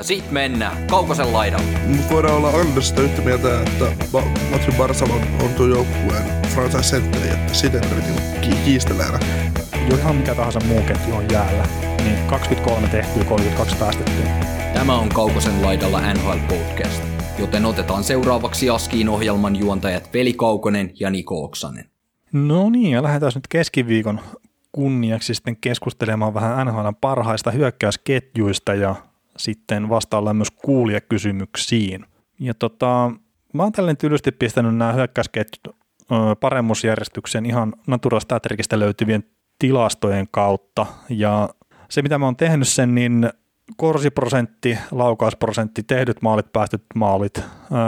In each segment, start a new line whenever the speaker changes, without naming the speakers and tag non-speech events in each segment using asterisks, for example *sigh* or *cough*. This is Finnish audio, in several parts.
Ja sit mennään Kaukosen laidalle.
Mut voidaan olla Andersista yhtä mieltä, että Matthew Barsal on, on tuo joukkueen franchise center ja sitä ki- kiistellään.
Jo ihan mikä tahansa muu ketju on jäällä, niin 23 tehtyä, 32 päästettyä.
Tämä on Kaukosen laidalla NHL Podcast, joten otetaan seuraavaksi Askiin ohjelman juontajat Veli Kaukonen ja Niko Oksanen.
No niin, ja lähdetään nyt keskiviikon kunniaksi sitten keskustelemaan vähän NHL parhaista hyökkäysketjuista ja sitten vastaillaan myös kuulijakysymyksiin. Ja tota, mä oon tälleen tylysti pistänyt nämä hyökkäysketjut paremmuusjärjestyksen ihan Natura Statrikista löytyvien tilastojen kautta. Ja se, mitä mä oon tehnyt sen, niin korsiprosentti, laukausprosentti, tehdyt maalit, päästöt maalit,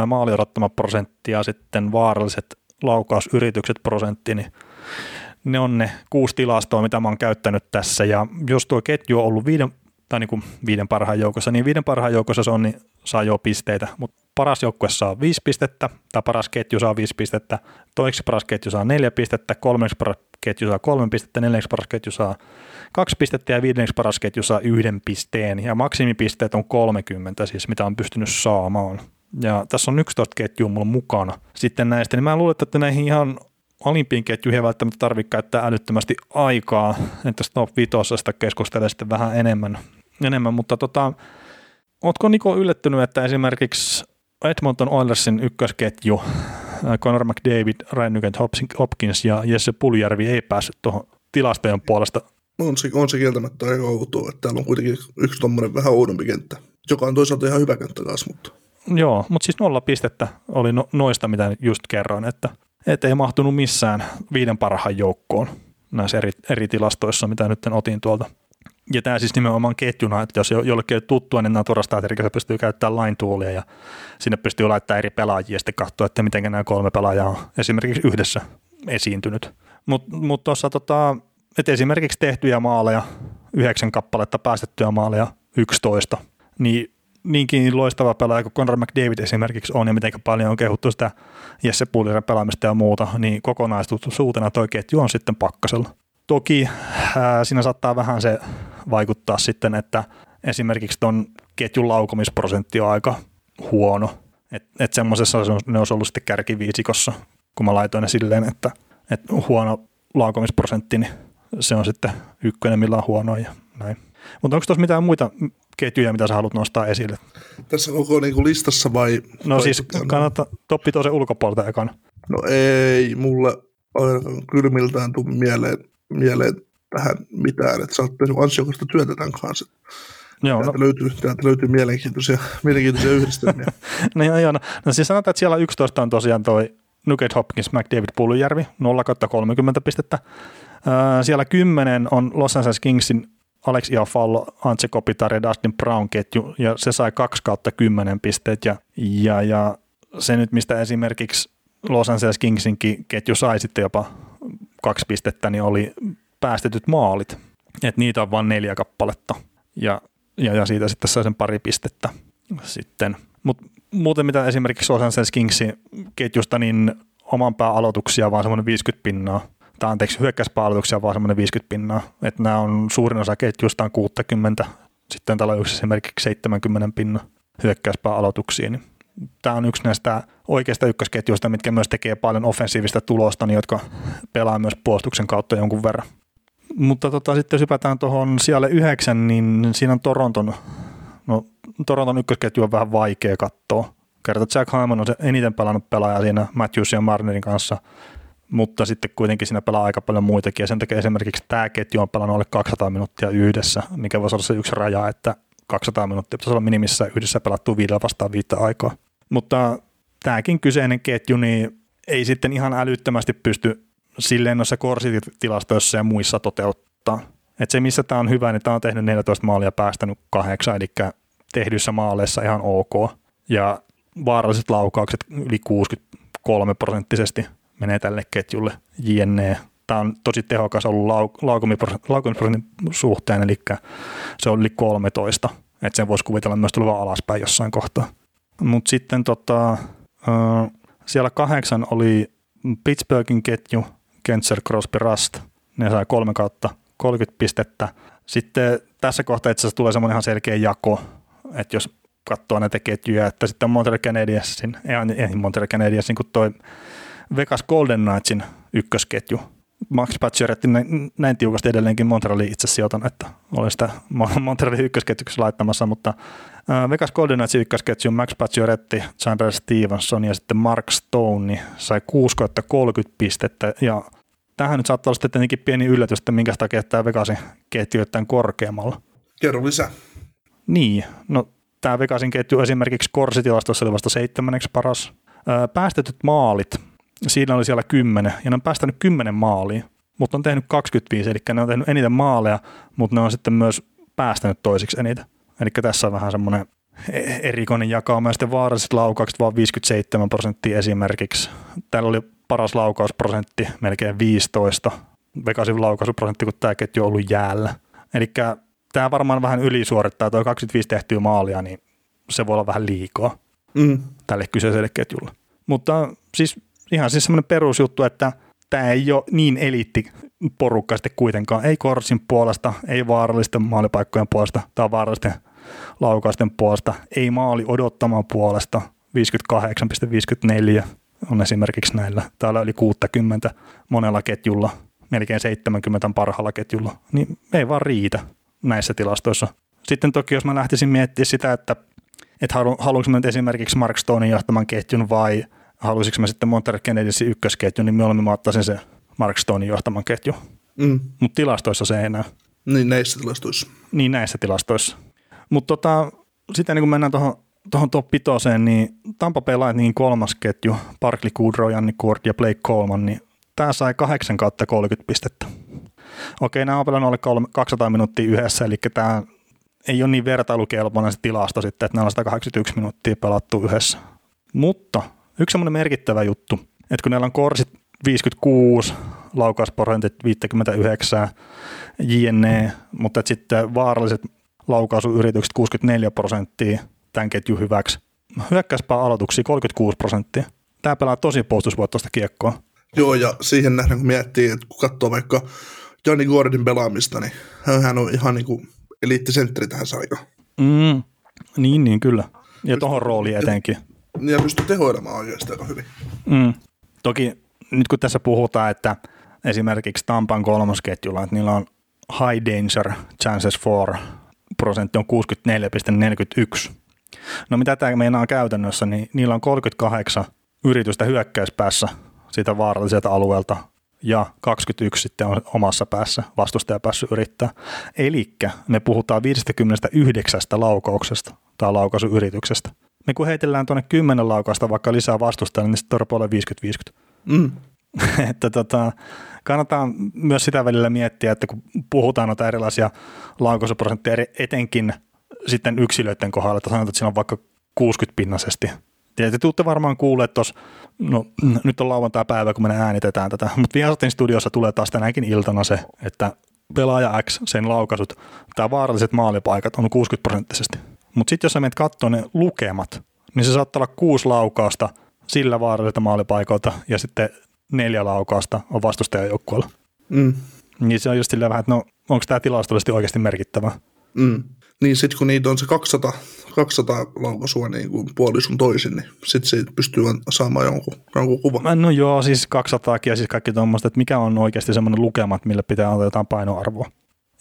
maali odottama prosentti ja sitten vaaralliset laukausyritykset prosentti, niin ne on ne kuusi tilastoa, mitä mä oon käyttänyt tässä. Ja jos tuo ketju on ollut viiden tai niin kuin viiden parhaan joukossa, niin viiden parhaan joukossa se on, niin saa jo pisteitä, mutta paras joukkue saa viisi pistettä, tai paras ketju saa viisi pistettä, toiseksi paras ketju saa neljä pistettä, kolmeksi paras ketju saa kolme pistettä, neljänneksi paras ketju saa kaksi pistettä ja viidenneksi paras ketju saa yhden pisteen, ja maksimipisteet on 30 siis, mitä on pystynyt saamaan. Ja tässä on 11 ketjua mulla mukana sitten näistä, niin mä luulen, että näihin ihan alimpiin ketjuihin ei välttämättä tarvitse käyttää älyttömästi aikaa, että top 5 keskustelee sitten vähän enemmän enemmän, mutta tota, ootko Niko yllättynyt, että esimerkiksi Edmonton Oilersin ykkösketju, äh, Conor McDavid, Ryan Nugent Hopkins ja Jesse Puljärvi ei päässyt tuohon tilastojen puolesta?
On se, on se kieltämättä aika outoa, että täällä on kuitenkin yksi tuommoinen vähän oudompi kenttä, joka on toisaalta ihan hyvä kenttä taas, mutta...
Joo, mutta siis nolla pistettä oli no, noista, mitä just kerroin, että, että ei mahtunut missään viiden parhaan joukkoon näissä eri, eri tilastoissa, mitä nyt otin tuolta ja tämä siis nimenomaan ketjuna, että jos jollekin on tuttua, niin Natura Staterikassa pystyy käyttämään line toolia ja sinne pystyy laittamaan eri pelaajia ja sitten katsoa, että miten nämä kolme pelaajaa on esimerkiksi yhdessä esiintynyt. Mutta mut tuossa tota, että esimerkiksi tehtyjä maaleja, yhdeksän kappaletta päästettyjä maaleja, 11, niin niinkin loistava pelaaja kuin Conor McDavid esimerkiksi on ja miten paljon on kehuttu sitä Jesse Pulliren pelaamista ja muuta, niin kokonaisuutena toi ketju on sitten pakkasella. Toki ää, siinä saattaa vähän se vaikuttaa sitten, että esimerkiksi tuon ketjun laukomisprosentti on aika huono. Että et semmoisessa ne olisi ollut sitten kärkiviisikossa, kun mä laitoin ne silleen, että et huono laukomisprosentti, niin se on sitten ykkönen, millä on huono ja näin. Mutta onko tuossa mitään muita ketjuja, mitä sä haluat nostaa esille?
Tässä koko niinku listassa vai?
No
vai
siis kannattaa toppi toisen ulkopuolelta ekana.
No ei mulle kylmiltään tule mieleen mieleen tähän mitään, että sä oot tehnyt ansiokasta työtä tämän kanssa. Joo, täältä, no. löytyy, täältä löytyy mielenkiintoisia, mielenkiintoisia yhdistelmiä. *laughs*
no joo, joo. No, no siis sanotaan, että siellä 11 on tosiaan toi Nugget Hopkins, McDavid, Pullujärvi, 0 30 pistettä. Äh, siellä 10 on Los Angeles Kingsin Alex Iafallo, Antse Kopitar ja Dustin Brown ketju, ja se sai 2 kautta 10 pisteet, ja, ja, ja se nyt, mistä esimerkiksi Los Angeles Kingsinkin ketju sai sitten jopa kaksi pistettä, niin oli päästetyt maalit. Et niitä on vain neljä kappaletta ja, ja, ja siitä sitten sai sen pari pistettä sitten. Mut muuten mitä esimerkiksi Los Angeles Kingsin ketjusta, niin oman pää aloituksia vaan semmoinen 50 pinnaa, tai anteeksi, hyökkäyspääaloituksia vaan semmoinen 50 pinnaa, että nämä on suurin osa ketjusta on 60, sitten täällä on yksi esimerkiksi 70 pinnan hyökkäyspääaloituksiin, niin tämä on yksi näistä oikeista ykkösketjuista, mitkä myös tekee paljon offensiivista tulosta, niin jotka pelaa myös puolustuksen kautta jonkun verran. Mutta tota, sitten jos hypätään tuohon siellä yhdeksän, niin siinä on Toronton, no Toronton ykkösketju on vähän vaikea katsoa. Kerta Jack Hyman on se eniten pelannut pelaaja siinä Matthews ja Marnerin kanssa, mutta sitten kuitenkin siinä pelaa aika paljon muitakin, ja sen takia esimerkiksi tämä ketju on pelannut alle 200 minuuttia yhdessä, mikä voisi olla se yksi raja, että 200 minuuttia pitäisi olla minimissä yhdessä pelattu viidellä vastaan viittä aikaa. Mutta tämäkin kyseinen ketju niin ei sitten ihan älyttömästi pysty silleen noissa korsitilastoissa ja muissa toteuttaa. Et se, missä tämä on hyvä, niin tämä on tehnyt 14 maalia ja päästänyt kahdeksan, eli tehdyissä maaleissa ihan ok. Ja vaaralliset laukaukset yli 60, kolme prosenttisesti menee tälle ketjulle JNE. Tämä on tosi tehokas ollut laukumisprosentin suhteen, eli se oli 13, että sen voisi kuvitella myös tulevan alaspäin jossain kohtaa. Mutta sitten tota, siellä kahdeksan oli Pittsburghin ketju, Kentzer, Crosby, Rust. Ne sai kolme kautta 30 pistettä. Sitten tässä kohtaa itse asiassa tulee semmoinen ihan selkeä jako, että jos katsoo näitä ketjuja, että sitten Montreal Canadiensin, ei Montreal Canadiensin kuin toi Vegas Golden Knightsin ykkösketju. Max Pacioretti näin, näin tiukasti edelleenkin Montrealin itse sijoitan, että olen sitä Montrealin ykkösketjuksi laittamassa, mutta Vegas Golden Knightsin ykkösketju Max Pacioretti, Chandler Stevenson ja sitten Mark Stone niin sai 6 30 pistettä ja tähän nyt saattaa olla sitten tietenkin pieni yllätys, että minkä takia tämä Vegasin ketju tämän korkeammalla.
Kerro lisää.
Niin, no tämä Vegasin ketju esimerkiksi korsitilastossa oli vasta seitsemänneksi paras. Päästetyt maalit, siinä oli siellä kymmenen, ja ne on päästänyt kymmenen maalia, mutta on tehnyt 25, eli ne on tehnyt eniten maaleja, mutta ne on sitten myös päästänyt toisiksi eniten. Eli tässä on vähän semmoinen erikoinen jakauma, ja sitten vaaralliset laukaukset vaan 57 prosenttia esimerkiksi. Täällä oli paras laukausprosentti, melkein 15. Vegasin laukausprosentti, kun tämä ketju on ollut jäällä. Eli tämä varmaan vähän ylisuorittaa, tuo 25 tehtyä maalia, niin se voi olla vähän liikaa mm. tälle kyseiselle ketjulle. Mutta siis ihan siis semmoinen perusjuttu, että tämä ei ole niin eliitti porukka sitten kuitenkaan. Ei Korsin puolesta, ei vaarallisten maalipaikkojen puolesta, tai vaarallisten laukausten puolesta, ei maali odottamaan puolesta, 58,54 on esimerkiksi näillä. Täällä yli 60 monella ketjulla, melkein 70 parhaalla ketjulla, niin ei vaan riitä näissä tilastoissa. Sitten toki, jos mä lähtisin miettimään sitä, että, että haluanko mä nyt esimerkiksi Mark Stonein johtaman ketjun vai haluaisinko mä sitten Montreal Kennedysin ykkösketjun, niin mieluummin mä ottaisin se Mark Stonein johtaman ketju. Mm. Mutta tilastoissa se ei näy.
Niin näissä tilastoissa.
Niin näissä tilastoissa. Mutta tota, sitten niin kun mennään tuohon tuohon top pitoseen, niin Tampa Bay Lightningin kolmas ketju, Parkley Goodrow, Janni Kurt ja Blake Coleman, niin tämä sai 8 kautta 30 pistettä. Okei, nämä on pelannut alle 200 minuuttia yhdessä, eli tämä ei ole niin vertailukelpoinen se tilasto sitten, että nämä on 181 minuuttia pelattu yhdessä. Mutta yksi semmoinen merkittävä juttu, että kun näillä on korsit 56, laukausprosentit 59, JNE, mutta sitten vaaralliset laukausuyritykset 64 prosenttia, tämän ketjun hyväksi. Hyökkäyspää aloituksia 36 prosenttia. Tämä pelaa tosi puolustusvoittoista kiekkoa.
Joo, ja siihen nähden kun miettii, että kun katsoo vaikka Johnny Gordon pelaamista, niin hän on ihan niin kuin eliittisentteri tähän aikaan.
Mm, niin, niin kyllä. Ja tuohon rooliin etenkin.
Ja pystyy tehoilemaan oikeastaan hyvin.
Mm. Toki nyt kun tässä puhutaan, että esimerkiksi Tampan kolmosketjulla, että niillä on high danger chances for prosentti on 64,41. No mitä tämä meinaa käytännössä, niin niillä on 38 yritystä hyökkäyspäässä siitä vaaralliselta alueelta ja 21 sitten on omassa päässä vastustaja päässyt yrittää. Eli me puhutaan 59 laukauksesta tai laukaisuyrityksestä. Me kun heitellään tuonne 10 laukausta vaikka lisää vastustajaa, niin sitten on 50-50. Mm. *laughs* että tota, kannattaa myös sitä välillä miettiä, että kun puhutaan noita erilaisia laukaisuprosentteja, etenkin sitten yksilöiden kohdalla, että sanotaan, että siinä on vaikka 60 pinnasesti. Ja te tuutte varmaan kuulleet tuossa, no nyt on lauantai-päivä, kun me äänitetään tätä, mutta Viasatin studiossa tulee taas tänäkin iltana se, että pelaaja X, sen laukaisut, tämä vaaralliset maalipaikat on 60 prosenttisesti. Mutta sitten jos sä menet katsoa ne lukemat, niin se saattaa olla kuusi laukausta sillä vaaralliselta maalipaikalta ja sitten neljä laukausta on vastustajajoukkueella. Mm. Niin se on just silleen vähän, että no onko tämä tilastollisesti oikeasti merkittävä.
Mm. Niin sitten kun niitä on se 200, 200 laukaisua niin kuin puolisun toisin, niin sitten se pystyy saamaan jonkun, jonkun kuvan.
No joo, siis 200 ja siis kaikki tuommoista, että mikä on oikeasti semmoinen lukema, millä pitää antaa jotain painoarvoa.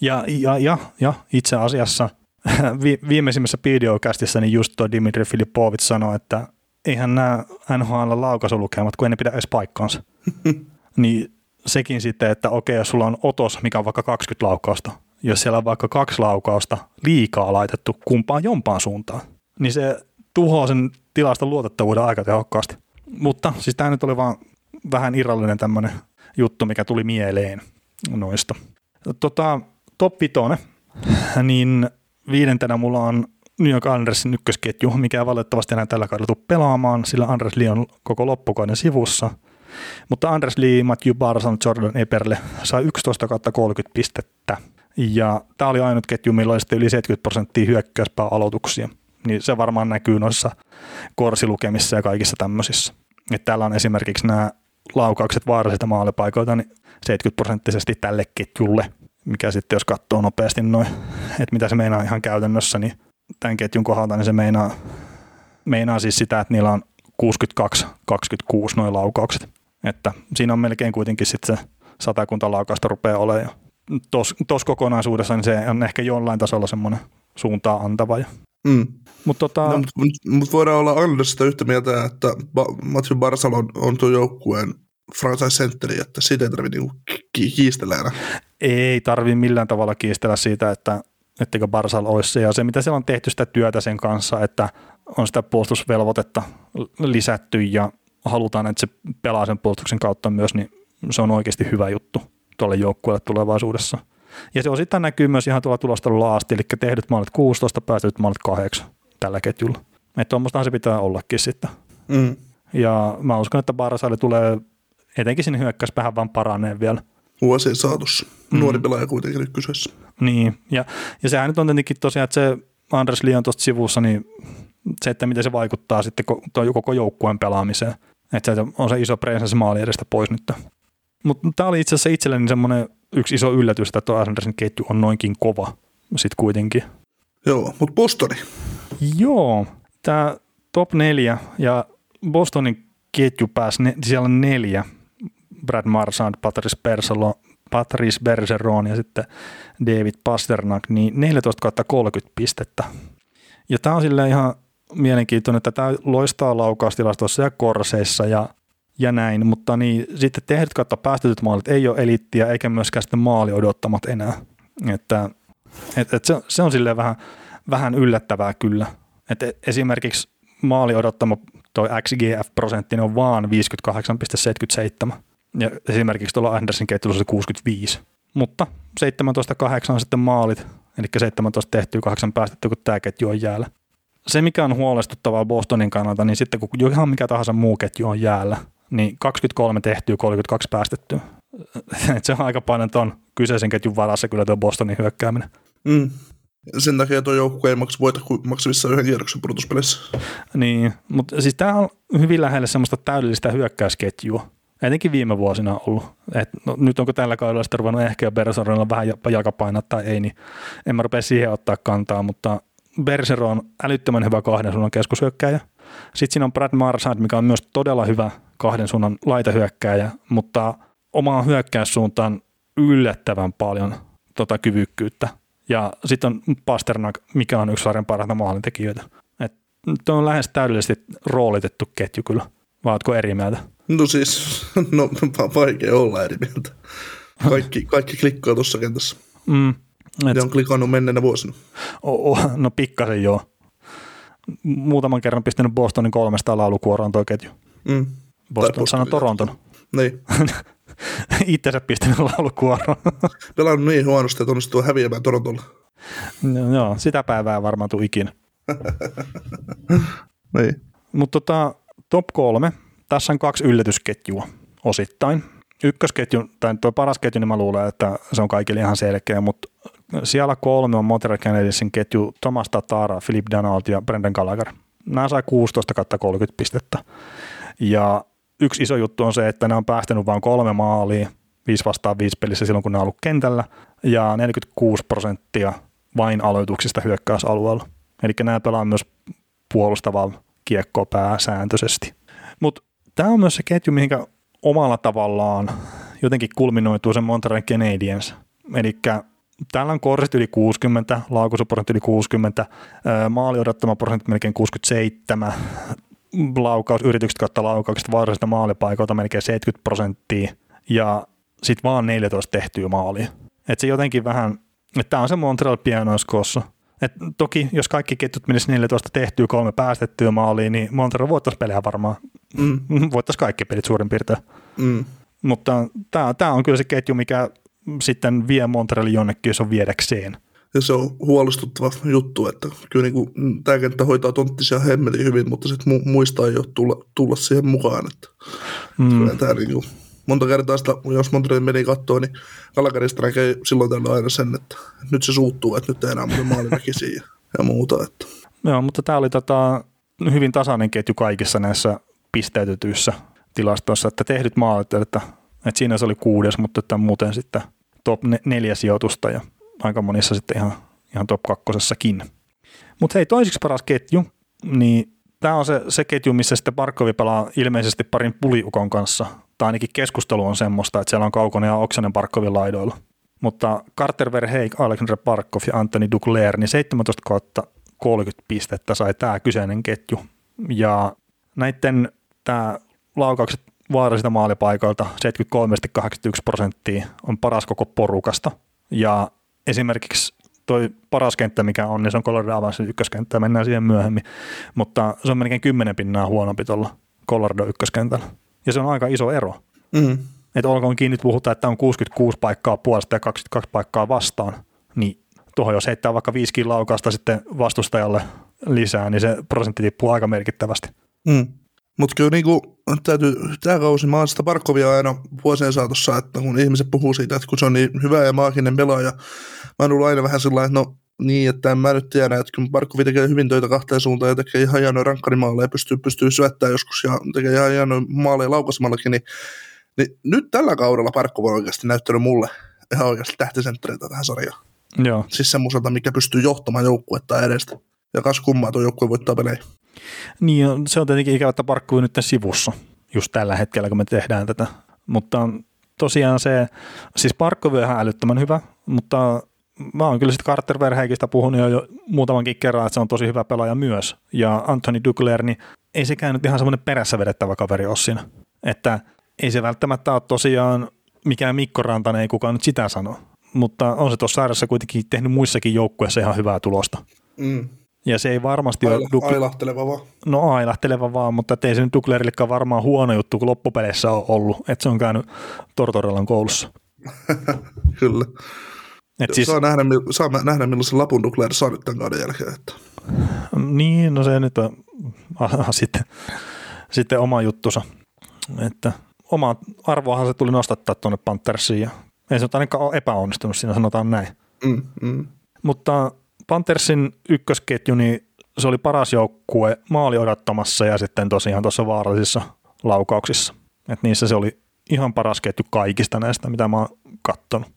Ja, ja, ja, ja itse asiassa *laughs* vi, viimeisimmässä videokästissä niin just tuo Dimitri Filipovic sanoi, että eihän nämä NHL laukaisulukemat, kun ei ne pidä edes paikkaansa. *laughs* niin sekin sitten, että okei, jos sulla on otos, mikä on vaikka 20 laukausta, jos siellä on vaikka kaksi laukausta liikaa laitettu kumpaan jompaan suuntaan, niin se tuhoaa sen tilaston luotettavuuden aika tehokkaasti. Mutta siis tämä nyt oli vaan vähän irrallinen tämmöinen juttu, mikä tuli mieleen noista. Tota, top 5, niin viidentenä mulla on New York Andersin ykkösketju, mikä ei valitettavasti enää tällä kaudella tule pelaamaan, sillä Andres Lee on koko loppukauden sivussa. Mutta Andres Lee, Matthew Barson, Jordan Eperle sai 11 30 pistettä. Ja tämä oli ainut ketju, millä oli yli 70 prosenttia hyökkäyspää aloituksia. Niin se varmaan näkyy noissa korsilukemissa ja kaikissa tämmöisissä. Et täällä on esimerkiksi nämä laukaukset vaarallisilta maalipaikoilta niin 70 prosenttisesti tälle ketjulle, mikä sitten jos katsoo nopeasti noin, *laughs* että mitä se meinaa ihan käytännössä, niin tämän ketjun kohdalta niin se meinaa, meinaa siis sitä, että niillä on 62-26 noin laukaukset. Että siinä on melkein kuitenkin sitten se satakunta laukausta rupeaa olemaan. Tuossa kokonaisuudessa niin se on ehkä jollain tasolla semmoinen suuntaa antava.
Mm.
Mutta tota...
no, mut, mut voidaan olla Andersista yhtä mieltä, että ba- Matthew Barsal on, on tuo joukkueen franchise centeri, että siitä ei tarvitse niinku ki- kiistellä enää.
Ei tarvitse millään tavalla kiistellä siitä, että etteikö Barsal olisi se. Ja se, mitä siellä on tehty sitä työtä sen kanssa, että on sitä puolustusvelvoitetta lisätty ja halutaan, että se pelaa sen puolustuksen kautta myös, niin se on oikeasti hyvä juttu tuolle joukkueelle tulevaisuudessa. Ja se osittain näkyy myös ihan tuolla tulostelulla asti, eli tehdyt maalit 16, päästetyt maalit 8 tällä ketjulla. Että tuommoistahan se pitää ollakin sitten.
Mm.
Ja mä uskon, että Barsalle tulee etenkin sinne hyökkäyspäähän vaan paranee vielä.
Vuosien saatossa. Mm. Nuori pelaaja kuitenkin nyt kyseessä.
Niin, ja, ja sehän nyt on tietenkin tosiaan, että se Anders Lion tuosta sivussa, niin se, että miten se vaikuttaa sitten koko joukkueen pelaamiseen. Että se on se iso presence maali edestä pois nyt. Mutta tämä oli itse asiassa itselleni semmoinen yksi iso yllätys, että tuo Andersin ketju on noinkin kova sitten kuitenkin.
Joo, mutta Bostoni.
Joo, tämä top neljä ja Bostonin ketju pääsi, ne, siellä on neljä. Brad Marchand, Patrice Persolo, Patrice Bergeron ja sitten David Pasternak, niin 14 30 pistettä. Ja tämä on silleen ihan mielenkiintoinen, että tämä loistaa laukaustilastoissa ja korseissa ja, ja näin, mutta niin, sitten tehdyt kautta päästetyt maalit ei ole elittiä eikä myöskään sitten maali odottamat enää. Että, et, et se, se, on silleen vähän, vähän yllättävää kyllä. Et esimerkiksi maali odottama toi XGF-prosentti on vaan 58,77 ja esimerkiksi tuolla Andersin ketjulla se 65. Mutta 17-8 on sitten maalit, eli 17 tehtyä, 8 päästetty, kun tämä ketju on jäällä. Se, mikä on huolestuttavaa Bostonin kannalta, niin sitten kun ihan mikä tahansa muu ketju on jäällä, niin 23 tehtyä, 32 päästettyä. *laughs* se on aika paljon tuon kyseisen ketjun varassa kyllä tuo Bostonin hyökkääminen.
Mm. Sen takia tuo joukkue ei maksa voita maksamissa yhden kierroksen pudotuspelissä.
Niin, mutta siis tämä on hyvin lähelle semmoista täydellistä hyökkäysketjua. Etenkin viime vuosina ollut. Et, no, nyt onko tällä kaudella sitten ruvennut ehkä jo Bergeronilla vähän jalkapainaa tai ei, niin en mä rupea siihen ottaa kantaa, mutta Bergeron on älyttömän hyvä kahden suunnan keskushyökkäjä. Sitten siinä on Brad Marchand, mikä on myös todella hyvä kahden suunnan laitahyökkääjä, mutta omaan hyökkäyssuuntaan yllättävän paljon tota kyvykkyyttä. Ja sitten on Pasternak, mikä on yksi sarjan parhaita maalintekijöitä. Tuo on lähes täydellisesti roolitettu ketju kyllä. Vai oletko eri mieltä?
No siis, *laughs* no vaikea olla eri mieltä. Kaikki, kaikki klikkaa tuossa kentässä.
Mm,
et... Ja on klikannut menneenä vuosina.
Oh, oh, no pikkasen joo. Muutaman kerran pistänyt Bostonin kolmesta laulukuoroon tuo ketju.
Mm.
Boston sanoi Toronton.
Niin. *laughs*
Itsensä pistänyt laulukuoroon. *laughs*
Pelannut niin huonosti, että onnistuu häviämään Torontolla.
No, joo, sitä päivää varmaan tuu ikinä.
niin.
Mutta tota, top kolme. Tässä on kaksi yllätysketjua osittain. Ykkösketju, tai tuo paras ketju, niin mä luulen, että se on kaikille ihan selkeä, mutta siellä kolme on Montreal Canadiensin ketju Thomas Tatara, Philip Donald ja Brendan Gallagher. Nämä sai 16 30 pistettä. Ja yksi iso juttu on se, että ne on päästänyt vain kolme maalia, 5 vastaan 5 pelissä silloin, kun ne on ollut kentällä, ja 46 prosenttia vain aloituksista hyökkäysalueella. Eli nämä pelaa myös puolustavaa kiekkoa pääsääntöisesti. Mutta tämä on myös se ketju, mihinkä omalla tavallaan jotenkin kulminoituu se Montreal Canadiens. Eli täällä on korsit yli 60, laukusuprosentti yli 60, maali odottama prosentti melkein 67, laukausyritykset kautta laukaukset vaarallisista maalipaikoilta melkein 70 prosenttia ja sitten vaan 14 tehtyä maalia. Et se jotenkin vähän, että tämä on se Montreal pienoiskoossa. Et toki jos kaikki ketjut menisi 14 tehtyä, kolme päästettyä maaliin, niin Montreal voittaisi pelejä varmaan. Mm. Voittaisi kaikki pelit suurin piirtein.
Mm.
Mutta tämä on kyllä se ketju, mikä sitten vie Montrealin jonnekin, jos on viedäkseen.
Ja se on huolestuttava juttu, että kyllä niin tämä kenttä hoitaa tonttisia hemmetin hyvin, mutta sitten mu- muista ei ole tulla, tulla siihen mukaan. Että mm. tämä niin kuin, monta kertaa sitä, jos Montreal meni katsoa, niin Kalakarista näkee silloin tällä aina sen, että nyt se suuttuu, että nyt tehdään muuten maaliväkisiä *laughs* ja, ja muuta. Että.
Joo, mutta tämä oli tota, hyvin tasainen ketju kaikissa näissä pisteytetyissä tilastoissa, että tehdyt maalit, että, että siinä se oli kuudes, mutta että muuten sitten top neljä sijoitusta ja aika monissa sitten ihan, ihan top kakkosessakin. Mutta hei, toiseksi paras ketju, niin tämä on se, se ketju, missä sitten Barkovi pelaa ilmeisesti parin puliukon kanssa, tai ainakin keskustelu on semmoista, että siellä on Kaukonen ja Oksanen Barkovin laidoilla. Mutta Carter Verheik, Alexander Barkov ja Anthony Duclair, niin 17 kautta 30 pistettä sai tämä kyseinen ketju. Ja näiden tämä laukaukset vaarallisilta maalipaikoilta 73-81 prosenttia on paras koko porukasta. Ja esimerkiksi toi paras kenttä, mikä on, niin se on Colorado Avanssin ykköskenttä, mennään siihen myöhemmin, mutta se on melkein 10 pinnaa huonompi tuolla Colorado ykköskentällä. Ja se on aika iso ero. Mm. Että olkoonkin nyt puhutaan, että on 66 paikkaa puolesta ja 22 paikkaa vastaan, niin tuohon jos heittää vaikka 5 laukasta sitten vastustajalle lisää, niin se prosentti tippuu aika merkittävästi.
Mm. Mutta kyllä niinku, täytyy, tämä kausi, mä oon sitä Barkovia aina vuosien saatossa, että kun ihmiset puhuu siitä, että kun se on niin hyvä ja maaginen pelaaja, mä oon ollut aina vähän sellainen, että no niin, että en mä nyt tiedä, että kun Barkovi tekee hyvin töitä kahteen suuntaan ja tekee ihan hienoja rankkarimaaleja ja pystyy, pystyy syöttämään joskus ja tekee ihan hienoja maaleja laukasemallakin, niin, niin nyt tällä kaudella Barkov on oikeasti näyttänyt mulle ihan oikeasti tähtisenttereitä tähän sarjaan.
Joo.
Siis semmoiselta, mikä pystyy johtamaan joukkuetta edestä. Ja kas kummaa tuo joukkue voittaa pelejä.
Niin, se on tietenkin ikävä, että Parkku on nyt sivussa just tällä hetkellä, kun me tehdään tätä. Mutta tosiaan se, siis Parkku on ihan älyttömän hyvä, mutta mä oon kyllä sitten Carter Verheikistä puhunut jo, muutamankin kerran, että se on tosi hyvä pelaaja myös. Ja Anthony Duclair, niin ei sekään nyt ihan semmoinen perässä vedettävä kaveri ole siinä. Että ei se välttämättä ole tosiaan mikään Mikko Rantanen, ei kukaan nyt sitä sano. Mutta on se tuossa sairassa kuitenkin tehnyt muissakin joukkueissa ihan hyvää tulosta. Mm. Ja se ei varmasti
Aila, ole... Duk- ailahteleva vaan.
No ailahteleva vaan, mutta ei se nyt Duklerillekaan varmaan huono juttu, kun loppupeleissä on ollut, että se on käynyt Tortorellan koulussa. *laughs*
Kyllä. Et siis, saa, nähdä, saa nähdä, millaisen lapun Dukler saa nyt tämän kauden jälkeen. Että.
Niin, no se nyt on *laughs* aha, sitten, sitten oma juttusa. Että oma arvoahan se tuli nostattaa tuonne Panthersiin ja ei se ainakaan ole epäonnistunut siinä, sanotaan näin. Mm, mm. Mutta Panthersin ykkösketju, niin se oli paras joukkue maali odottamassa ja sitten tosiaan tuossa vaarallisissa laukauksissa. Et niissä se oli ihan paras ketju kaikista näistä, mitä mä oon kattonut.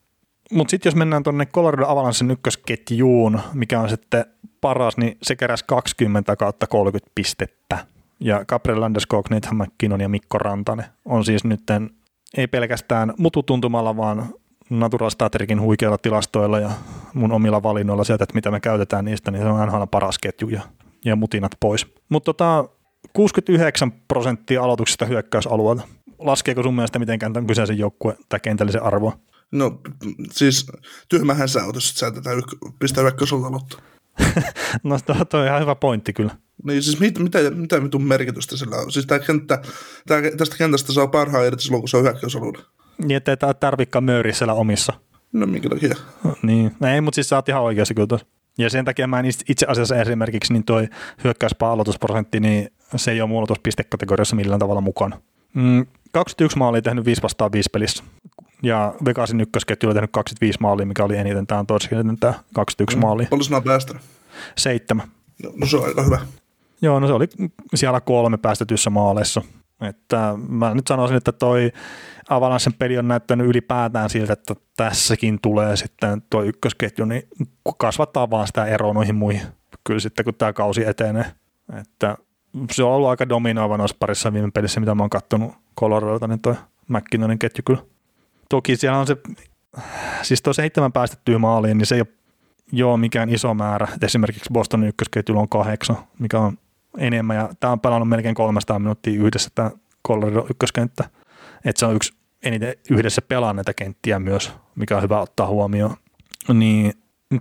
Mutta sitten jos mennään tuonne Colorado Avalancen ykkösketjuun, mikä on sitten paras, niin se keräsi 20 kautta 30 pistettä. Ja Gabriel Landeskog, Nathan McKinnon ja Mikko Rantanen on siis nyt ei pelkästään mututuntumalla, vaan Natural Staterikin huikeilla tilastoilla ja mun omilla valinnoilla sieltä, että mitä me käytetään niistä, niin se on aina paras ketju ja, ja mutinat pois. Mutta tota, 69 prosenttia aloituksista hyökkäysalueelta. Laskeeko sun mielestä mitenkään tämän kyseisen joukkueen tai kentällisen arvoa?
No siis tyhmähän sä oot, jos sä tätä pistää hyökkäysalueelta aloittaa. *laughs*
no toi on ihan hyvä pointti kyllä.
Niin siis mit, mitä, mitä mitun merkitystä sillä on? Siis tää kenttä, tää, tästä kentästä saa parhaan irti silloin, kun se on hyökkäysalueella.
Niin, ettei tarvikaan möyriä siellä omissa.
No minkä takia?
Niin, no, ei, mutta siis sä oot ihan oikeassa kyllä tuossa. Ja sen takia mä en itse asiassa esimerkiksi niin toi hyökkäyspää aloitusprosentti, niin se ei ole mulla tuossa pistekategoriassa millään tavalla mukana. Mm, 21 maalia tehnyt 5 vastaan 5 pelissä. Ja Vegasin ykkösketju oli tehnyt 25 maalia, mikä oli eniten tämä toiseksi eniten tämä 21 mm. maalia.
Paljon sinä päästänyt?
Seitsemän.
No, no se on aika hyvä.
Joo, no se oli siellä kolme päästetyssä maaleissa. Että mä nyt sanoisin, että toi Avalancen peli on näyttänyt ylipäätään siltä, että tässäkin tulee sitten tuo ykkösketju, niin kasvattaa vaan sitä eroa noihin muihin. Kyllä sitten kun tämä kausi etenee. Että se on ollut aika dominoiva noissa parissa viime pelissä, mitä mä oon katsonut Coloradolta, niin toi McKinnonin ketju kyllä. Toki siellä on se, siis tuo seitsemän päästettyä maaliin, niin se ei ole joo mikään iso määrä. Esimerkiksi Bostonin ykkösketjulla on kahdeksan, mikä on enemmän, ja tämä on pelannut melkein 300 minuuttia yhdessä tämä Colorado ykköskenttä. Että se on yksi eniten yhdessä pelanneita kenttiä myös, mikä on hyvä ottaa huomioon. Niin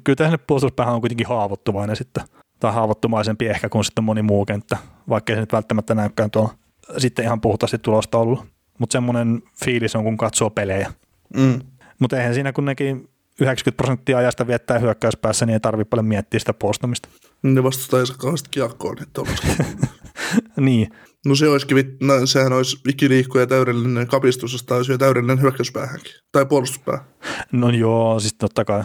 kyllä tässä puolustuspäähän on kuitenkin haavoittuvainen sitten, tai haavoittumaisempi ehkä kuin sitten moni muu kenttä, vaikka se nyt välttämättä näykään tuolla sitten ihan puhtaasti tulosta ollut. Mutta semmoinen fiilis on, kun katsoo pelejä. Mm. Mutta eihän siinä kun nekin 90 prosenttia ajasta viettää hyökkäyspäässä, niin ei tarvitse paljon miettiä sitä puolustamista.
Ne saa kauheasti kiekkoa, niin *laughs*
Niin.
No se olisikin, no, sehän olisi ikiliikkuja täydellinen kapistus, jos olisi vielä täydellinen hyökkäyspäähänkin, tai puolustuspää.
No joo, siis totta kai.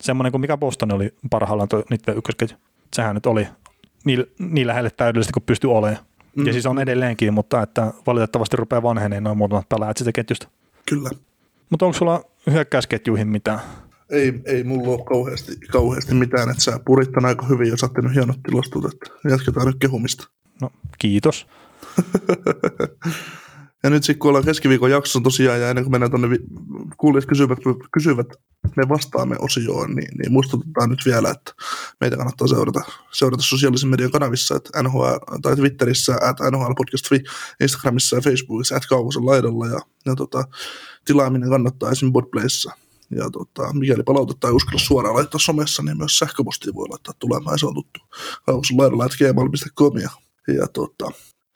Semmoinen kuin mikä Boston oli parhaillaan tuo niiden ykkösketju. Sehän nyt oli niin, niin lähelle täydellisesti kuin pystyi olemaan. Mm. Ja siis on edelleenkin, mutta että valitettavasti rupeaa vanheneen noin muutamat pelaajat sitä ketjusta.
Kyllä.
Mutta onko sulla hyökkäysketjuihin mitään?
Ei, ei mulla ole kauheasti, kauheasti mitään, että sä purit aika hyvin ja sä oot hienot tilastut, että jatketaan nyt kehumista.
No, kiitos. *laughs*
ja nyt sitten kun ollaan keskiviikon jaksossa tosiaan, ja ennen kuin mennään tuonne kuulijat kysyvät, kysyvät, me vastaamme osioon, niin, niin muistutetaan nyt vielä, että meitä kannattaa seurata, seurata sosiaalisen median kanavissa, että NHL, tai Twitterissä, että NHL Podcast Instagramissa ja Facebookissa, että kaukosen laidalla, ja, ja tota, tilaaminen kannattaa esim. Botplayssa. Ja tota, mikäli palautetta ei uskalla suoraan laittaa somessa, niin myös sähköpostia voi laittaa tulemaan, se on tuttu. Kaukosen laidalla, että gmail.com, ja, ja tota,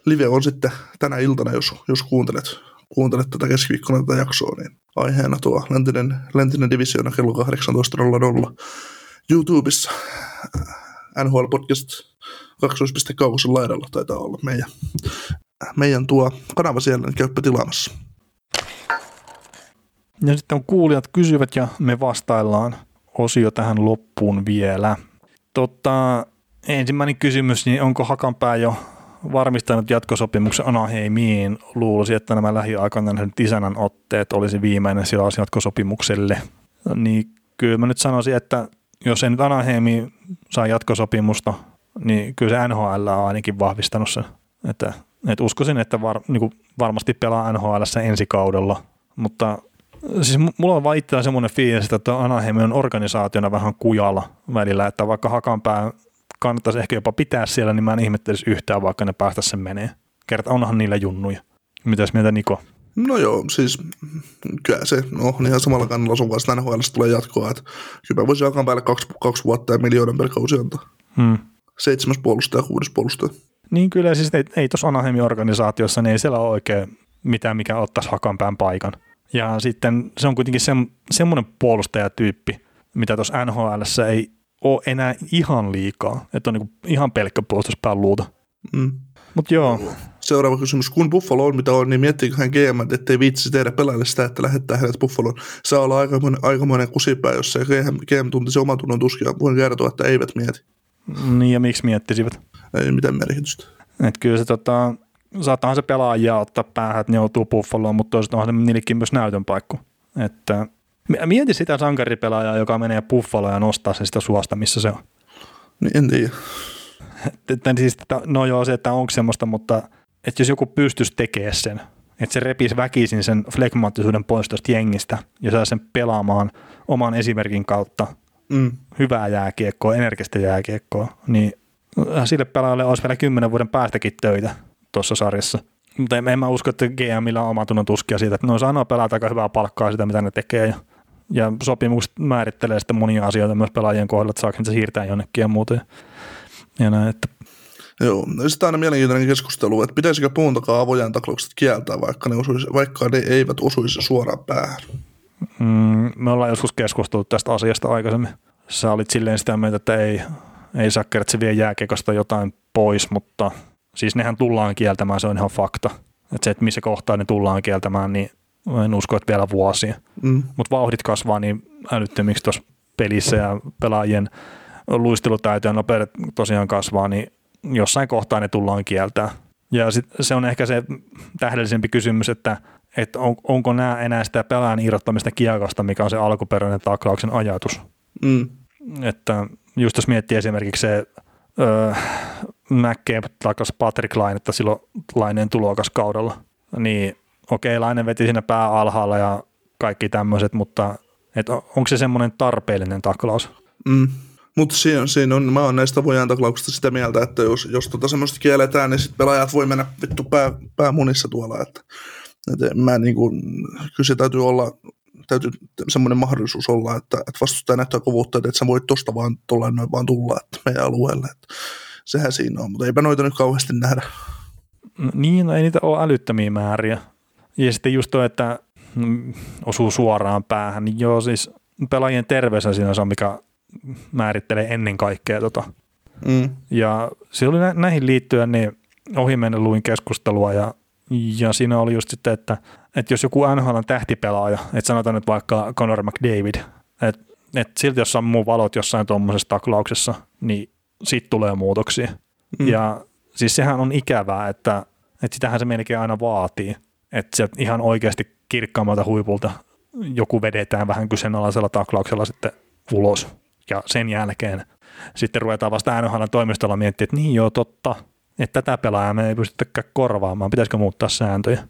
live on sitten tänä iltana, jos, jos kuuntelet, kuuntelet tätä keskiviikkona tätä jaksoa, niin aiheena tuo läntinen, läntinen divisioona kello 18.00 YouTubessa. NHL Podcast 2.0 kaukosen laidalla taitaa olla meidän, meidän tuo kanava siellä, niin käyppä tilaamassa.
Ja sitten on kuulijat kysyvät ja me vastaillaan osio tähän loppuun vielä. Totta, ensimmäinen kysymys, niin onko Hakanpää jo varmistanut jatkosopimuksen Anaheimiin. Luulisi, että nämä lähiaikoina nähdyt isännän otteet olisi viimeinen sijaus jatkosopimukselle. Niin kyllä mä nyt sanoisin, että jos ei nyt Anaheimi saa jatkosopimusta, niin kyllä se NHL on ainakin vahvistanut sen. Että, että uskoisin, että var, niin varmasti pelaa NHL ensi kaudella, mutta siis mulla on vaan itsellä semmoinen fiilis, että Anaheim on organisaationa vähän kujalla välillä, että vaikka Hakanpää kannattaisi ehkä jopa pitää siellä, niin mä en ihmettelisi yhtään, vaikka ne päästä sen menee. Kerta onhan niillä junnuja. Mitäs mieltä Niko?
No joo, siis kyllä se no, on ihan samalla kannalla sun kanssa NHL tulee jatkoa, että kyllä voisi jakaa päälle kaksi, kaksi vuotta ja miljoonan per kausi antaa. Hmm. Seitsemäs puolustaja, kuudes puolustaja.
Niin kyllä, siis ei, ei tuossa Anaheimin organisaatiossa, niin ei siellä ole oikein mitään, mikä ottaisi hakanpään paikan. Ja sitten se on kuitenkin se, semmoinen puolustajatyyppi, mitä tuossa NHL ei ole enää ihan liikaa, että on niinku ihan pelkkä puolustuspään luuta. Mm. Mutta joo.
Seuraava kysymys. Kun Buffalo on mitä on, niin miettiikö hän GM, ettei viitsi tehdä pelaajille sitä, että lähettää hänet Buffaloon. Saa olla aikamoinen, aikamoinen kusipää, jos se GM, GM tuntisi oman tunnon tuskia. Voin kertoa, että eivät mieti.
Niin ja miksi miettisivät?
Ei mitään merkitystä.
Et kyllä se tota, saattahan se pelaajia ottaa päähän, että ne joutuu Buffaloon, mutta toisaalta onhan se niillekin myös näytön paikku. Että Mieti sitä sankaripelaajaa, joka menee Buffaloon ja nostaa sen sitä suosta, missä se on.
Niin, en tiedä.
Että, siis, että, no joo, se, että onko semmoista, mutta että jos joku pystyisi tekemään sen, että se repisi väkisin sen flegmaattisuuden pois tuosta jengistä ja saa sen pelaamaan oman esimerkin kautta mm. hyvää jääkiekkoa, energistä jääkiekkoa, niin sille pelaajalle olisi vielä kymmenen vuoden päästäkin töitä tuossa sarjassa. Mutta en, en mä usko, että GMillä on omatunnon tuskia siitä, että ne on saanut pelata aika hyvää palkkaa sitä, mitä ne tekee. Ja ja sopimukset määrittelee sitten monia asioita myös pelaajien kohdalla, että saako se siirtää jonnekin ja muuta. Ja näin, että
Joo, no sitten aina mielenkiintoinen keskustelu, että pitäisikö puun takaa avojan taklaukset kieltää, vaikka ne, osuisi, vaikka ne eivät osuisi suoraan päähän.
Mm, me ollaan joskus keskustellut tästä asiasta aikaisemmin. Sä olit silleen sitä mieltä, että ei, ei saa se vie jotain pois, mutta siis nehän tullaan kieltämään, se on ihan fakta. Että se, että missä kohtaa ne tullaan kieltämään, niin en usko, että vielä vuosia. Mm. Mutta vauhdit kasvaa niin älyttömiksi tuossa pelissä ja pelaajien luistelutaito ja nopeudet tosiaan kasvaa, niin jossain kohtaa ne tullaan kieltää. Ja sit se on ehkä se tähdellisempi kysymys, että, että on, onko nämä enää sitä pelaajan irrottamista kiekosta, mikä on se alkuperäinen taklauksen ajatus. Mm. Että just jos miettii esimerkiksi se öö, McCabe takas Patrick Lainetta silloin Laineen tulokaskaudella, niin okei, Laine veti sinne pää alhaalla ja kaikki tämmöiset, mutta et onko se semmoinen tarpeellinen taklaus?
Mm. Mutta siinä, siinä on, mä oon näistä vojan taklauksista sitä mieltä, että jos, jos tota semmoista kielletään, niin sitten pelaajat voi mennä vittu pää, päämunissa tuolla. Että, että mä niin kuin, kyllä se täytyy olla, täytyy semmoinen mahdollisuus olla, että, että vastustaja näyttää kovuutta, että sä voit tosta vaan, noin vaan tulla että meidän alueelle. Että sehän siinä on, mutta eipä noita nyt kauheasti nähdä.
No, niin, no ei niitä ole älyttömiä määriä. Ja sitten just tuo, että mm, osuu suoraan päähän, niin joo siis pelaajien terveys on siinä se on, mikä määrittelee ennen kaikkea tota.
Mm.
Ja se oli nä- näihin liittyen, niin ohimennen luin keskustelua ja, ja siinä oli just sitten, että, että jos joku NHL on tähtipelaaja, että sanotaan nyt vaikka Conor McDavid, että, että silti jos sammuu valot jossain tuommoisessa taklauksessa, niin siitä tulee muutoksia. Mm. Ja siis sehän on ikävää, että, että sitähän se melkein aina vaatii, että se ihan oikeasti kirkkaammalta huipulta joku vedetään vähän kyseenalaisella taklauksella sitten ulos. Ja sen jälkeen sitten ruvetaan vasta NHL toimistolla miettimään, että niin joo, totta, että tätä pelaajaa me ei pystytäkään korvaamaan, pitäisikö muuttaa sääntöjä.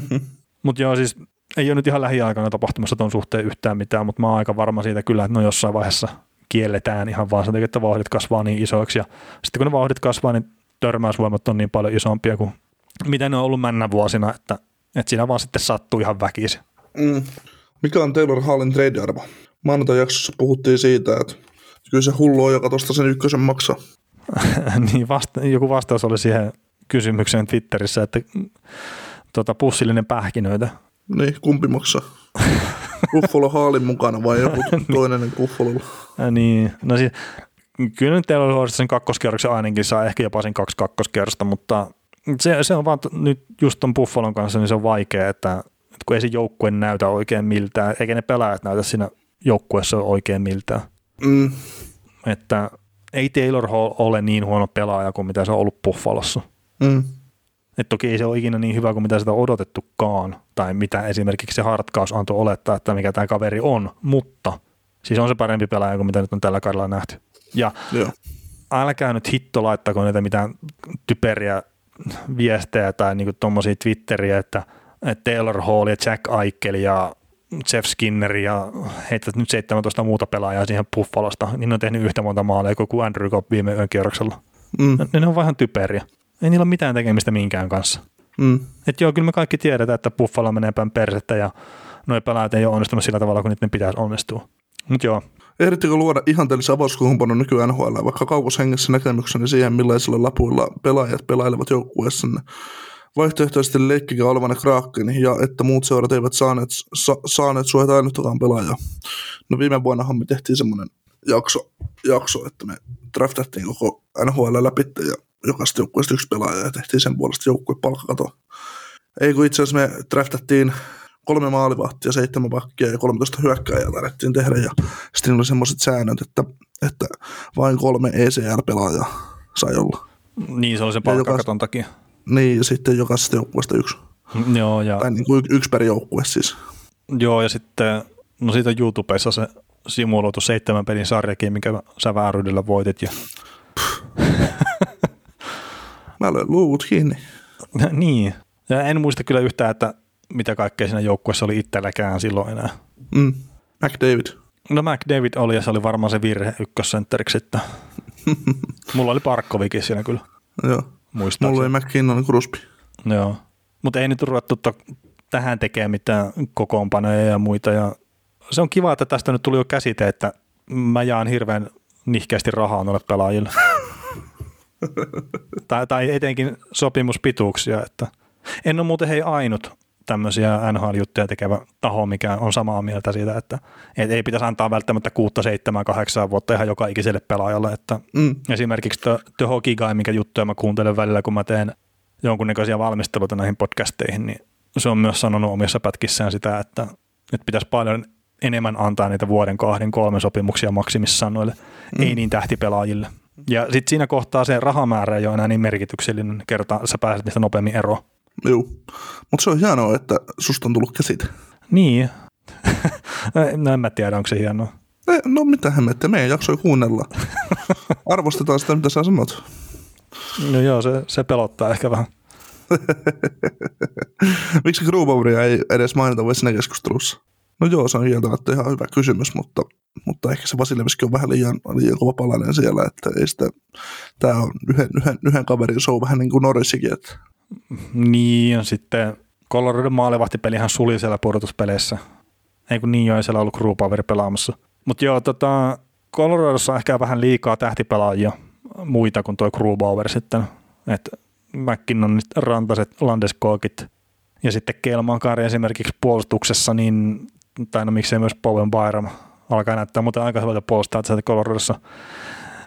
*laughs* mutta joo, siis ei ole nyt ihan lähiaikana tapahtumassa tuon suhteen yhtään mitään, mutta mä oon aika varma siitä kyllä, että no jossain vaiheessa kielletään ihan vaan sen takia, että vauhdit kasvaa niin isoiksi. Ja sitten kun ne vauhdit kasvaa, niin törmäysvoimat on niin paljon isompia kuin mitä ne on ollut männä vuosina, että, että siinä vaan sitten sattuu ihan väkisin.
Mm. Mikä on Taylor Hallin trade-arvo? Maanantai-jaksossa puhuttiin siitä, että kyllä se hullu on, joka tuosta sen ykkösen maksaa. *laughs*
niin vasta, joku vastaus oli siihen kysymykseen Twitterissä, että tota, pussillinen pähkinöitä.
Niin, kumpi maksaa? *laughs* Buffalo Haalin mukana vai joku toinen Buffalo?
niin, no siis, kyllä nyt teillä oli sen kakkoskierroksen ainakin saa ehkä jopa sen kaksi kakkoskierrosta, mutta se, se on vaan nyt just ton Buffalon kanssa, niin se on vaikea, että, että kun ei se joukkue näytä oikein miltään, eikä ne pelaajat näytä siinä joukkueessa oikein miltään.
Mm.
Että ei Taylor Hall ole niin huono pelaaja kuin mitä se on ollut Buffalossa.
Mm.
Et toki ei se ole ikinä niin hyvä kuin mitä sitä on odotettukaan, tai mitä esimerkiksi se Hartkaus antoi olettaa, että mikä tämä kaveri on, mutta siis on se parempi pelaaja kuin mitä nyt on tällä kaudella nähty. Ja
Joo.
älkää nyt hitto laittako niitä mitään typeriä viestejä tai niinku tuommoisia Twitteriä, että, että Taylor Hall ja Jack Eichel ja Jeff Skinner ja heität nyt 17 muuta pelaajaa siihen Buffalosta, niin ne on tehnyt yhtä monta maalia kuin Andrew Cobb viime yön kierroksella.
Mm.
Ne, ne on vähän typeriä. Ei niillä ole mitään tekemistä minkään kanssa.
Mm.
Et joo, kyllä me kaikki tiedetään, että Buffalo menee päin persettä ja nuo pelaajat ei ole onnistunut sillä tavalla, kuin niiden pitäisi onnistua. Mutta joo,
Ehdittekö luoda ihanteellisen avauskumppanon nyky NHL, vaikka kaukoshengessä näkemykseni siihen, millaisilla lapuilla pelaajat pelailevat joukkueessanne? Vaihtoehtoisesti leikkikä olevanne Kraken ja että muut seurat eivät saaneet, sa, saaneet suojata ainuttakaan pelaajaa. No viime vuonnahan me tehtiin semmoinen jakso, jakso, että me draftattiin koko NHL läpi ja jokaista joukkueesta yksi pelaaja ja tehtiin sen puolesta joukkuepalkkakato. Ei kun itse asiassa me draftattiin kolme maalivahtia, seitsemän pakkia ja 13 hyökkääjää tarvittiin tehdä. Ja sitten oli semmoiset säännöt, että, että vain kolme ECR-pelaajaa sai olla.
niin se oli se palkkakaton takia.
Niin, ja sitten jokaisesta joukkueesta yksi.
Joo, ja,
Tai niin kuin yksi per joukkue siis.
joo, ja sitten, no siitä on YouTubessa se simuloitu seitsemän pelin sarjakin, mikä sä vääryydellä voitit. Ja, *laughs*
Mä löin luuvut kiinni. *laughs*
niin, ja en muista kyllä yhtään, että mitä kaikkea siinä joukkueessa oli itselläkään silloin enää.
Mm. McDavid.
No McDavid oli ja se oli varmaan se virhe ykkössentteriksi, että *laughs* mulla oli Parkkovikin siinä kyllä
Joo.
muistaakseni.
Mulla oli McKinnon Crosby.
Joo, mutta ei nyt ruvettu to- tähän tekemään mitään kokoonpanoja ja muita. Ja se on kiva, että tästä nyt tuli jo käsite, että mä jaan hirveän nihkeästi rahaa noille pelaajille. *laughs* tai, tai etenkin sopimuspituuksia. Että en ole muuten hei ainut tämmöisiä NHL-juttuja tekevä taho, mikä on samaa mieltä siitä, että et ei pitäisi antaa välttämättä 6, 7, 8 vuotta ihan joka ikiselle pelaajalle. Että
Mm.
Esimerkiksi The, The Hockey Guy, mikä juttuja mä kuuntelen välillä, kun mä teen jonkunnäköisiä valmisteluita näihin podcasteihin, niin se on myös sanonut omissa pätkissään sitä, että, että pitäisi paljon enemmän antaa niitä vuoden, kahden, kolmen sopimuksia maksimissaan noille mm. ei niin tähtipelaajille. Ja sitten siinä kohtaa se rahamäärä ei ole enää niin merkityksellinen, kertaa sä pääset niistä nopeammin eroon.
Joo. Mutta se on hienoa, että susta on tullut käsite.
Niin. *laughs* no en mä tiedä, onko se hienoa.
Eh, No mitä hemmettä, me ei jaksoi kuunnella. *laughs* Arvostetaan sitä, mitä sä sanot.
No joo, se, se pelottaa ehkä vähän. *laughs*
Miksi Grubaueria ei edes mainita vai siinä keskustelussa? No joo, se on kieltämättä ihan hyvä kysymys, mutta, mutta ehkä se Vasilevski on vähän liian, liian kova palanen siellä, että ei sitä, tämä on yhden, yhden, yhden kaverin show vähän niin kuin Norrisikin, että
Niin, ja sitten Colorado maalivahtipelihän suli siellä pudotuspeleissä. Ei kun niin jo, ei siellä ollut Grubauer pelaamassa. Mutta joo, tota, Coloradossa on ehkä vähän liikaa tähtipelaajia muita kuin tuo Grubauer sitten. Et McKinnonit, Rantaset, Landeskogit ja sitten Kelmankari esimerkiksi puolustuksessa, niin, tai no miksei myös Bowen Byram alkaa näyttää muuten aika hyvältä puolustaa sieltä Coloradossa,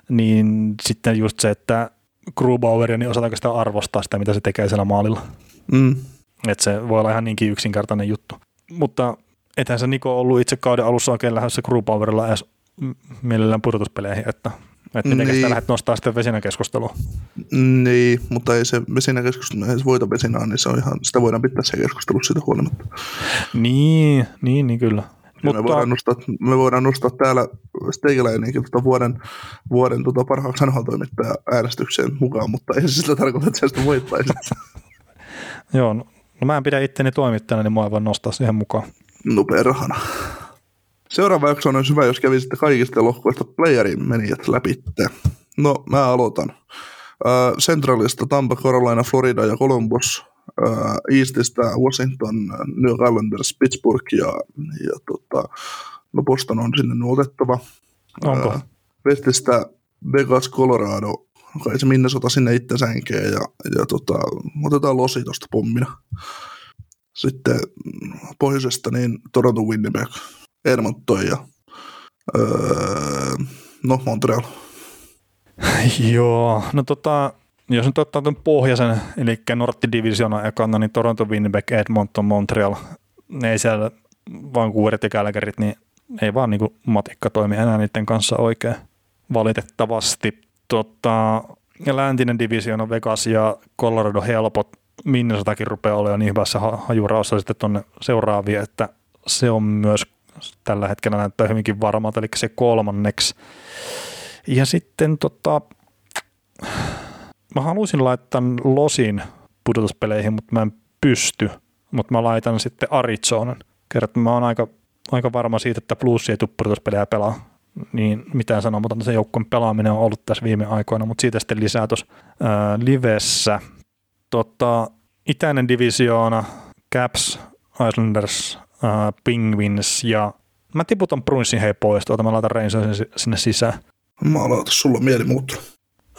niin sitten just se, että Grubaueria, niin osataanko sitä arvostaa sitä, mitä se tekee siellä maalilla.
Mm.
Että se voi olla ihan niinkin yksinkertainen juttu. Mutta ethän se Niko ollut itse kauden alussa oikein lähdössä Grubauerilla edes mielellään pudotuspeleihin, että että miten niin. sitä lähdet nostaa sitten vesinäkeskustelua.
Niin, mutta ei se vesinäkeskustelu, ei se voita vesinää, niin se on ihan, sitä voidaan pitää se keskustelu siitä huolimatta.
Niin, niin, niin kyllä.
Mutta... Me, voidaan nostaa, me voidaan nostaa täällä Steigeläinenkin tuota vuoden, vuoden tuota parhaaksi NHL-toimittaja äänestykseen mukaan, mutta ei se sitä tarkoita, että sitä voittaisi. *laughs*
Joo, no, no mä en pidä itteni toimittajana, niin mua ei voi nostaa siihen mukaan.
No perhana. Seuraava jakso on hyvä, jos kävisitte kaikista lohkoista playerin menijät läpi. No, mä aloitan. Centralista Tampa, Carolina, Florida ja Columbus. Uh, Eastistä Washington, New Islanders, Pittsburgh ja, ja tota, no Boston on sinne nyt otettava.
Onko?
Westistä Vegas, Colorado, kai se Minnesota sinne itse sänkeen ja, ja tota, otetaan losi tuosta pommina. Sitten pohjoisesta niin Toronto Winnipeg. Edmonton ja öö, no Montreal. *laughs*
Joo, no tota, jos nyt ottaa tuon pohjaisen, eli Nortti Divisiona ekana, niin Toronto, Winnipeg, Edmonton, Montreal, ne ei siellä kuuret ja Kälkärit, niin ei vaan niinku matikka toimi enää niiden kanssa oikein valitettavasti. Tota, ja läntinen divisioona Vegas ja Colorado helpot, Minnesotakin rupeaa olemaan niin hyvässä hajuraossa sitten tuonne seuraaviin, että se on myös tällä hetkellä näyttää hyvinkin varmalta, eli se kolmanneksi. Ja sitten tota, mä haluaisin laittaa Losin pudotuspeleihin, mutta mä en pysty, mutta mä laitan sitten Arizonan. Kerran, mä oon aika, aika varma siitä, että Blues ei tule pudotuspelejä pelaa, niin mitään sanomatonta se joukkueen pelaaminen on ollut tässä viime aikoina, mutta siitä sitten lisää tuossa livessä. Tota, itäinen divisioona, Caps, Islanders, uh, Penguins ja mä tiputan Bruinsin hei pois, tuota mä laitan Rangersin sinne sisään.
Mä aloitan, sulla on mieli muuttunut.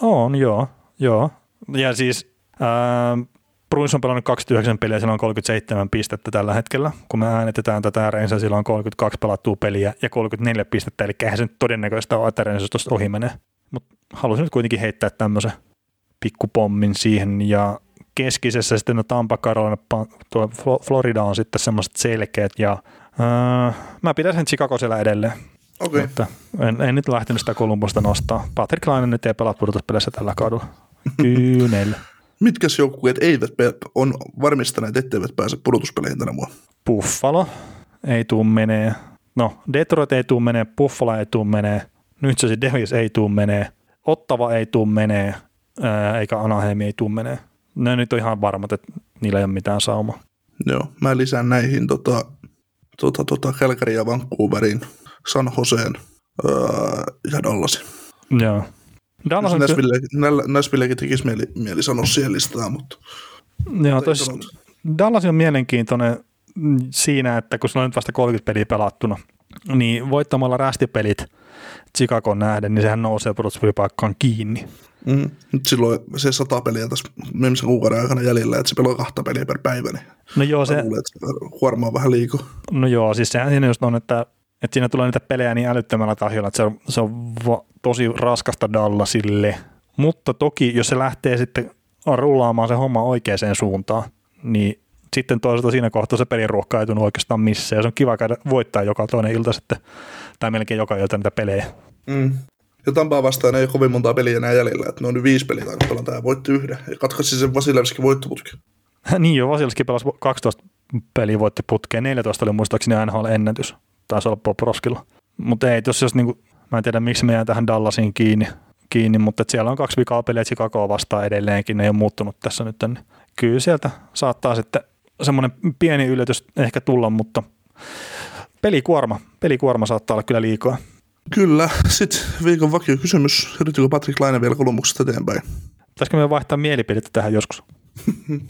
On, joo, joo. Ja siis uh, Bruins on pelannut 29 peliä, sillä on 37 pistettä tällä hetkellä. Kun me äänetetään tätä Rangers, sillä on 32 pelattua peliä ja 34 pistettä, eli eihän se nyt todennäköistä ole, että Rangers tuosta ohi menee. Mutta halusin nyt kuitenkin heittää tämmöisen pikkupommin siihen ja keskisessä sitten no Tampa, Carolina, tuo Florida on sitten semmoiset selkeät ja öö, mä pitäisin Chicago siellä edelleen.
Okay.
Että en, en, nyt lähtenyt sitä Kolumbusta nostaa. Patrick Laine nyt ei pelaa pudotuspeleissä tällä kaudella. *laughs* Kyynel.
Mitkä joukkueet eivät on varmistaneet, etteivät pääse pudotuspeleihin tänä vuonna?
Buffalo ei tuu menee. No, Detroit ei tuu menee, Buffalo ei tuu menee, nyt se Devils ei tuu menee, Ottava ei tuu menee, eikä Anaheim ei tuu menee ne nyt on ihan varmat, että niillä ei ole mitään saumaa.
Joo, mä lisään näihin tota, tota, tota Calgary ja Vancouverin, San Joseen öö, ja Dallasin.
Joo.
Dallas on Nashville, Nashvillekin tekisi mieli, mieli sanoa siihen listaan, mutta...
Joo, tos, Dallas on mielenkiintoinen siinä, että kun sulla on nyt vasta 30 peliä pelattuna, niin voittamalla rästipelit Chicago nähden, niin sehän nousee pudotuspelipaikkaan kiinni.
Mm. Nyt silloin se sata peliä tässä viimeisen kuukauden aikana jäljellä, että se pelaa kahta peliä per päivä, niin
no joo, se,
luulen, että se kuormaa vähän liikaa.
No joo, siis sehän siinä just on, että, että siinä tulee niitä pelejä niin älyttömällä tahjolla, että se on, se on va, tosi raskasta Dallasille. Mutta toki, jos se lähtee sitten rullaamaan se homma oikeaan suuntaan, niin sitten toisaalta siinä kohtaa se peliruokka ei tunnu oikeastaan missään. Se on kiva käydä voittaa joka toinen ilta sitten, tai melkein joka ilta niitä pelejä.
Mm. Ja Tampaa vastaan ei ole kovin montaa peliä enää jäljellä, että ne on nyt viisi peliä tainnut pelata voitti yhden. Ja katkaisi sen Vasilevskin voittoputki. *laughs*
niin jo, Vasilevski pelasi 12 peliä voitti putkeen, 14 oli muistaakseni NHL-ennätys. Taisi olla Bob Roskilla. Mutta ei, jos, jos niinku, mä en tiedä miksi me jää tähän Dallasiin kiinni, kiinni mutta siellä on kaksi vikaa peliä Chicagoa vastaan edelleenkin, ne ei ole muuttunut tässä nyt. Niin kyllä sieltä saattaa sitten semmoinen pieni yllätys ehkä tulla, mutta pelikuorma, pelikuorma saattaa olla kyllä liikaa.
Kyllä. Sitten viikon vakio kysymys. Yrityykö Patrick Laine vielä kolmuksesta eteenpäin?
Pitäisikö me vaihtaa mielipidettä tähän joskus?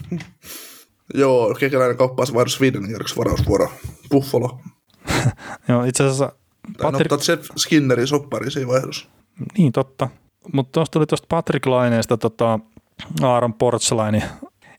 *laughs*
Joo, kekäläinen kauppaasi vaihdos viiden järjeksi varausvuoro. Buffalo. *laughs*
Joo, itse asiassa...
Patrick... ottaa Jeff Skinnerin soppari siinä vaihdos.
Niin, totta. Mutta tuosta tuli tuosta Patrick Laineesta tota, Aaron Portsalaini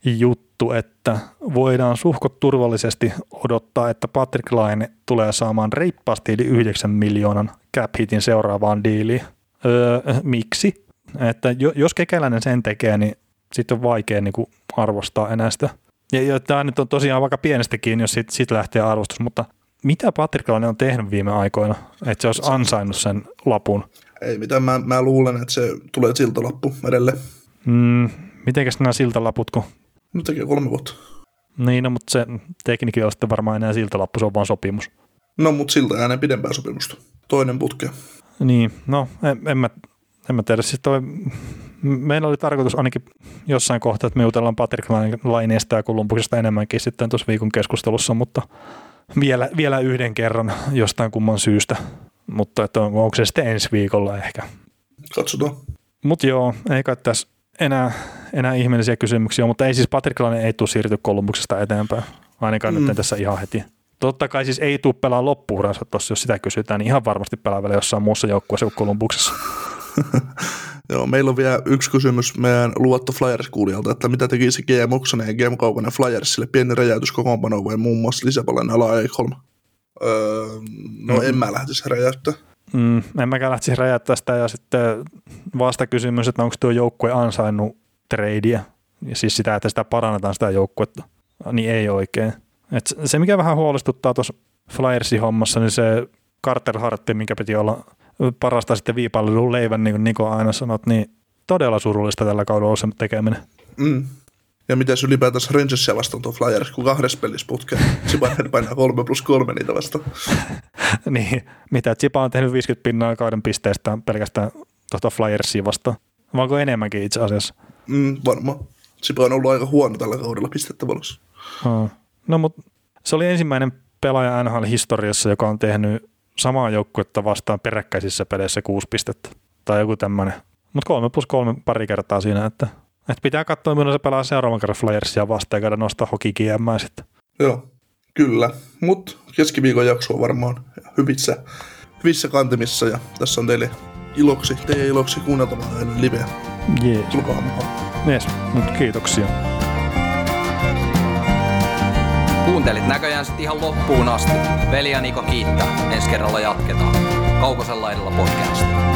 juttu, että voidaan suhkot turvallisesti odottaa, että Patrick Laine tulee saamaan reippaasti yli 9 miljoonan cap hitin seuraavaan diiliin. Öö, miksi? Että jos kekäläinen sen tekee, niin sitten on vaikea niin kuin arvostaa enää sitä. Ja, ja tämä nyt on tosiaan vaikka pienestä kiinni, jos siitä sit lähtee arvostus, mutta mitä Patrick Laine on tehnyt viime aikoina, että se olisi ansainnut sen lapun?
Ei mitään, mä, mä luulen, että se tulee siltalappu edelleen.
Mm, mitenkäs nämä siltalaput, kun...
No tekee kolme vuotta.
Niin, no, mutta se teknikin on sitten varmaan enää siltalappu, se on vaan sopimus.
No, mutta siltä ääneen pidempää sopimusta. Toinen putke.
Niin, no en, en mä, en mä tiedä. Siis toi, meillä oli tarkoitus ainakin jossain kohtaa, että me jutellaan Patrick Laineesta ja Kolumbuksesta enemmänkin sitten tuossa viikon keskustelussa, mutta vielä, vielä yhden kerran jostain kumman syystä. Mutta että on, onko se sitten ensi viikolla ehkä.
Katsotaan.
Mutta joo, ei kai tässä enää, enää ihmeellisiä kysymyksiä, mutta ei siis Patrick Laine ei tule siirtyä Kolumbuksesta eteenpäin, ainakaan mm. nyt tässä ihan heti. Totta kai siis ei tule pelaa loppuuransa tuossa, jos sitä kysytään, niin ihan varmasti pelaa vielä jossain muussa joukkueessa kuin Kolumbuksessa. *laughs*
Joo, meillä on vielä yksi kysymys meidän luvattu Flyers-kuulijalta, että mitä tekisi GM Oksanen ja GM Kaukonen Flyersille pieni räjäytys kokoonpanoon vai muun muassa lisäpalainen ala Ekholm? Öö, no mm. en mä lähtisi räjäyttää.
Mm, en mäkään lähtisi räjäyttää sitä ja sitten vasta kysymys, että onko tuo joukkue ansainnut tradea ja siis sitä, että sitä parannetaan sitä joukkuetta, niin ei oikein. Et se, mikä vähän huolestuttaa tuossa Flyersin hommassa, niin se Carter Hartti, minkä piti olla parasta sitten viipallilun leivän, niin kuin Niko aina sanot, niin todella surullista tällä kaudella on se tekeminen.
Mm. Ja miten ylipäätänsä Rangersia vastaan tuo Flyers, kun kahdessa pelissä putkeen. Zibanhead painaa 3 plus 3 niitä vastaan. *laughs*
niin, mitä Ziba on tehnyt 50 pinnaa kauden pisteestä pelkästään tuota Flyersia vastaan. Vaanko enemmänkin itse asiassa?
Mm, varmaan. Ziba on ollut aika huono tällä kaudella pistettä valossa.
Hmm. No mutta se oli ensimmäinen pelaaja NHL-historiassa, joka on tehnyt samaa joukkuetta vastaan peräkkäisissä peleissä kuusi pistettä. Tai joku tämmöinen. Mutta kolme plus kolme pari kertaa siinä, että, että pitää katsoa, milloin se pelaa seuraavan kerran Flyersia vastaan ja käydä nostaa hokikiemmää sitten.
Joo, kyllä. Mutta keskiviikon jakso on varmaan hyvissä, hyvissä kantimissa ja tässä on teille iloksi, teidän iloksi kuunneltavaa liveä.
Jee.
Tulkaa mukaan.
Yes, mutta kiitoksia.
Kuuntelit näköjään sitten ihan loppuun asti. Veli ja Niko kiittää. Ensi kerralla jatketaan. Kaukosella edellä podcast.